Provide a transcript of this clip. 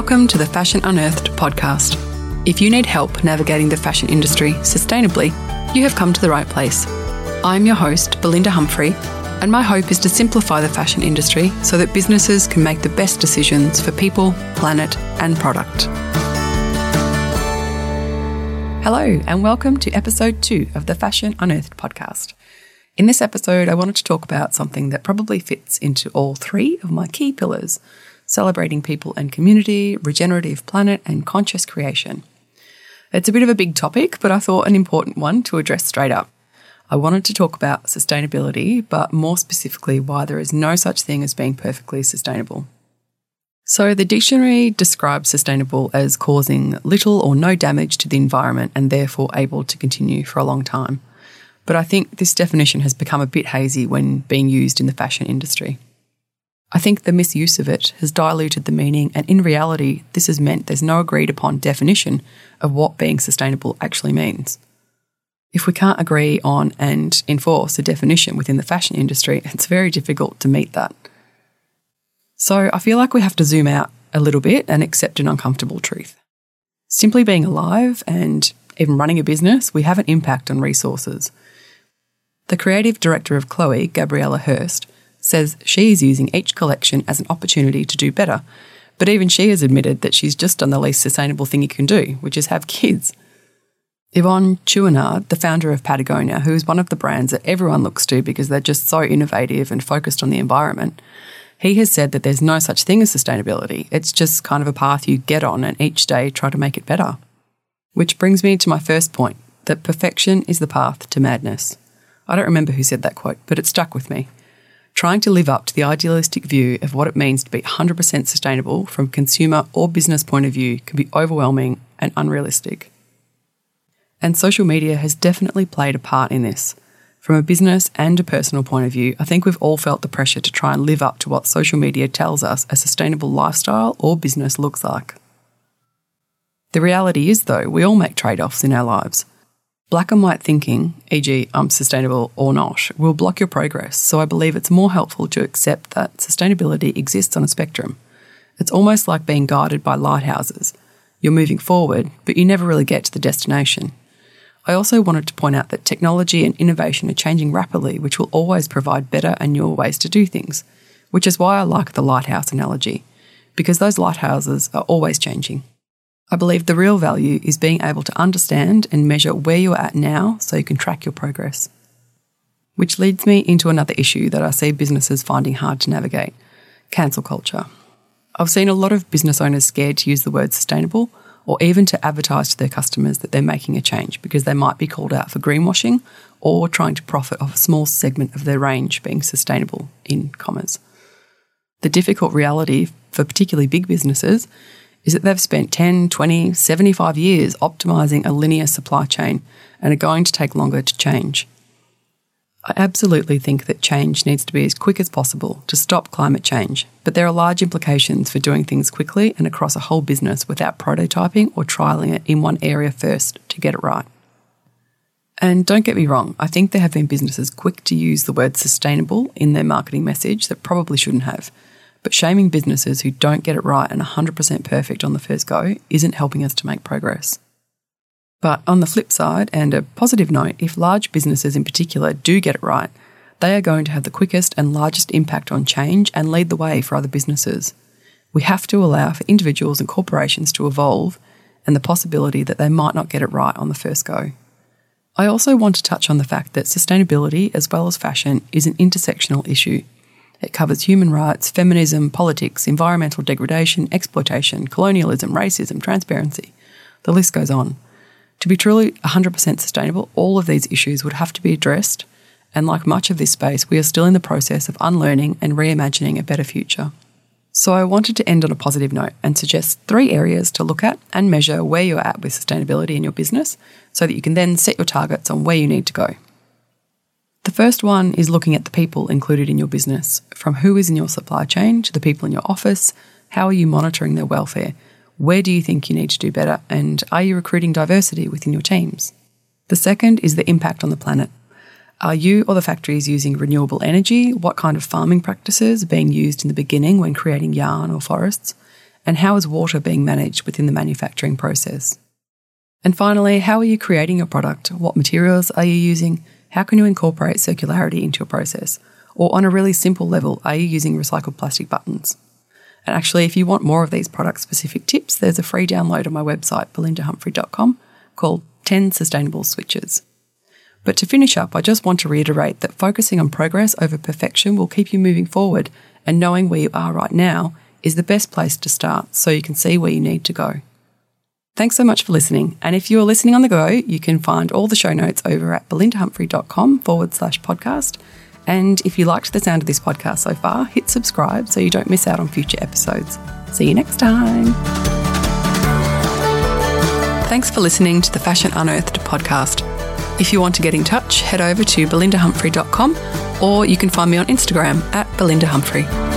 Welcome to the Fashion Unearthed podcast. If you need help navigating the fashion industry sustainably, you have come to the right place. I'm your host, Belinda Humphrey, and my hope is to simplify the fashion industry so that businesses can make the best decisions for people, planet, and product. Hello, and welcome to episode two of the Fashion Unearthed podcast. In this episode, I wanted to talk about something that probably fits into all three of my key pillars celebrating people and community, regenerative planet, and conscious creation. It's a bit of a big topic, but I thought an important one to address straight up. I wanted to talk about sustainability, but more specifically, why there is no such thing as being perfectly sustainable. So, the dictionary describes sustainable as causing little or no damage to the environment and therefore able to continue for a long time. But I think this definition has become a bit hazy when being used in the fashion industry. I think the misuse of it has diluted the meaning, and in reality, this has meant there's no agreed upon definition of what being sustainable actually means. If we can't agree on and enforce a definition within the fashion industry, it's very difficult to meet that. So I feel like we have to zoom out a little bit and accept an uncomfortable truth. Simply being alive and even running a business, we have an impact on resources. The creative director of Chloe, Gabriela Hearst, says she is using each collection as an opportunity to do better. But even she has admitted that she's just done the least sustainable thing you can do, which is have kids. Yvon Chouinard, the founder of Patagonia, who is one of the brands that everyone looks to because they're just so innovative and focused on the environment, he has said that there's no such thing as sustainability. It's just kind of a path you get on and each day try to make it better. Which brings me to my first point that perfection is the path to madness. I don't remember who said that quote, but it stuck with me trying to live up to the idealistic view of what it means to be 100% sustainable from consumer or business point of view can be overwhelming and unrealistic. And social media has definitely played a part in this. From a business and a personal point of view, I think we've all felt the pressure to try and live up to what social media tells us a sustainable lifestyle or business looks like. The reality is, though, we all make trade offs in our lives. Black and white thinking, e.g., I'm sustainable or not, will block your progress. So I believe it's more helpful to accept that sustainability exists on a spectrum. It's almost like being guided by lighthouses. You're moving forward, but you never really get to the destination. I also wanted to point out that technology and innovation are changing rapidly, which will always provide better and newer ways to do things, which is why I like the lighthouse analogy, because those lighthouses are always changing. I believe the real value is being able to understand and measure where you're at now so you can track your progress. Which leads me into another issue that I see businesses finding hard to navigate cancel culture. I've seen a lot of business owners scared to use the word sustainable or even to advertise to their customers that they're making a change because they might be called out for greenwashing or trying to profit off a small segment of their range being sustainable, in commas. The difficult reality for particularly big businesses is that they've spent 10, 20, 75 years optimizing a linear supply chain and are going to take longer to change. I absolutely think that change needs to be as quick as possible to stop climate change, but there are large implications for doing things quickly and across a whole business without prototyping or trialling it in one area first to get it right. And don't get me wrong, I think there have been businesses quick to use the word sustainable in their marketing message that probably shouldn't have. But shaming businesses who don't get it right and 100% perfect on the first go isn't helping us to make progress. But on the flip side, and a positive note, if large businesses in particular do get it right, they are going to have the quickest and largest impact on change and lead the way for other businesses. We have to allow for individuals and corporations to evolve and the possibility that they might not get it right on the first go. I also want to touch on the fact that sustainability, as well as fashion, is an intersectional issue it covers human rights, feminism, politics, environmental degradation, exploitation, colonialism, racism, transparency. The list goes on. To be truly 100% sustainable, all of these issues would have to be addressed, and like much of this space, we are still in the process of unlearning and reimagining a better future. So, I wanted to end on a positive note and suggest three areas to look at and measure where you're at with sustainability in your business so that you can then set your targets on where you need to go. The first one is looking at the people included in your business, from who is in your supply chain to the people in your office. How are you monitoring their welfare? Where do you think you need to do better? And are you recruiting diversity within your teams? The second is the impact on the planet. Are you or the factories using renewable energy? What kind of farming practices are being used in the beginning when creating yarn or forests? And how is water being managed within the manufacturing process? And finally, how are you creating your product? What materials are you using? How can you incorporate circularity into your process? Or on a really simple level, are you using recycled plastic buttons? And actually, if you want more of these product specific tips, there's a free download on my website, belindahumphrey.com, called 10 Sustainable Switches. But to finish up, I just want to reiterate that focusing on progress over perfection will keep you moving forward, and knowing where you are right now is the best place to start so you can see where you need to go. Thanks so much for listening. And if you're listening on the go, you can find all the show notes over at belindahumphrey.com forward slash podcast. And if you liked the sound of this podcast so far, hit subscribe so you don't miss out on future episodes. See you next time. Thanks for listening to the Fashion Unearthed podcast. If you want to get in touch, head over to belindahumphrey.com or you can find me on Instagram at belindahumphrey.